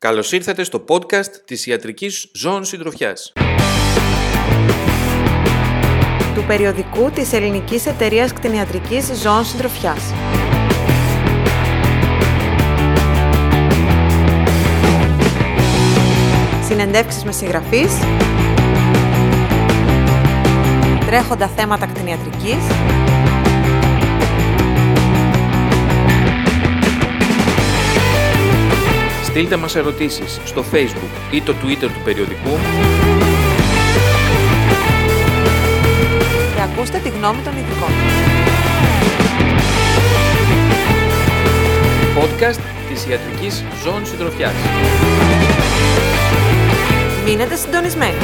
Καλώς ήρθατε στο podcast της Ιατρικής Ζώων Συντροφιάς. Του περιοδικού της Ελληνικής Εταιρείας Κτηνιατρικής Ζώων Συντροφιάς. Συνεντεύξεις με συγγραφείς. Τρέχοντα θέματα κτηνιατρικής. Στείλτε μας ερωτήσεις στο Facebook ή το Twitter του περιοδικού και ακούστε τη γνώμη των ειδικών. podcast της Ιατρικής Ζώων Συντροφιάς. Μείνετε συντονισμένοι.